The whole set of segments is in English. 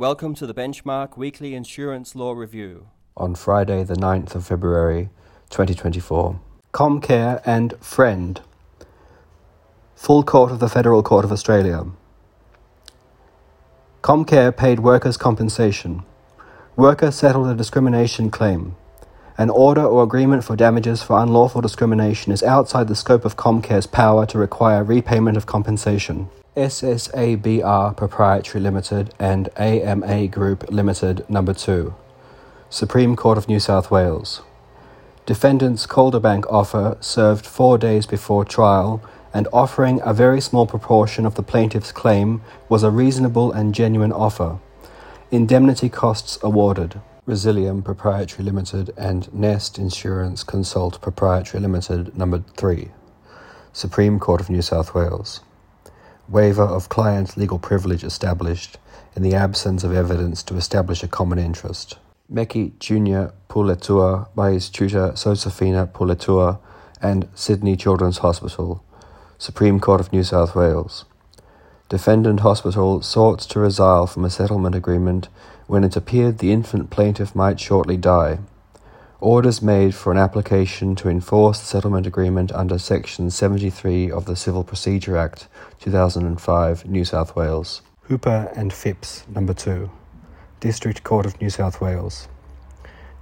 Welcome to the Benchmark Weekly Insurance Law Review. On Friday, the 9th of February 2024. Comcare and Friend. Full Court of the Federal Court of Australia. Comcare paid workers' compensation. Worker settled a discrimination claim. An order or agreement for damages for unlawful discrimination is outside the scope of Comcare's power to require repayment of compensation. SSABR Proprietary Limited and AMA Group Limited Number 2. Supreme Court of New South Wales. Defendant's Calderbank offer served four days before trial and offering a very small proportion of the plaintiff's claim was a reasonable and genuine offer. Indemnity costs awarded. Resilium Proprietary Limited and Nest Insurance Consult Proprietary Limited Number 3. Supreme Court of New South Wales waiver of client legal privilege established in the absence of evidence to establish a common interest. Meki Junior Puletua by his tutor Josefina Puletua and Sydney Children's Hospital, Supreme Court of New South Wales. Defendant Hospital sought to resile from a settlement agreement when it appeared the infant plaintiff might shortly die. Orders made for an application to enforce the settlement agreement under Section 73 of the Civil Procedure Act 2005, New South Wales. Hooper and Phipps, Number 2. District Court of New South Wales.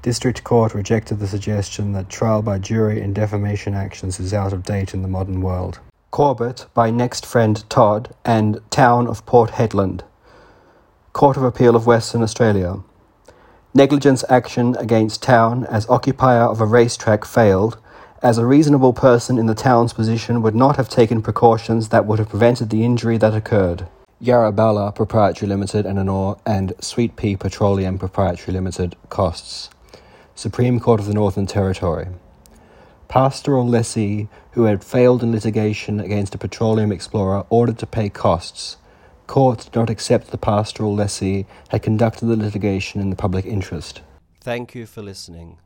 District Court rejected the suggestion that trial by jury in defamation actions is out of date in the modern world. Corbett by next friend Todd and Town of Port Hedland. Court of Appeal of Western Australia. Negligence action against town as occupier of a racetrack failed, as a reasonable person in the town's position would not have taken precautions that would have prevented the injury that occurred. Yarraballa Proprietary Limited and Anor and Sweetpea Petroleum Proprietary Limited costs. Supreme Court of the Northern Territory. Pastoral lessee who had failed in litigation against a petroleum explorer ordered to pay costs court did not accept the pastoral lessee had conducted the litigation in the public interest. Thank you for listening.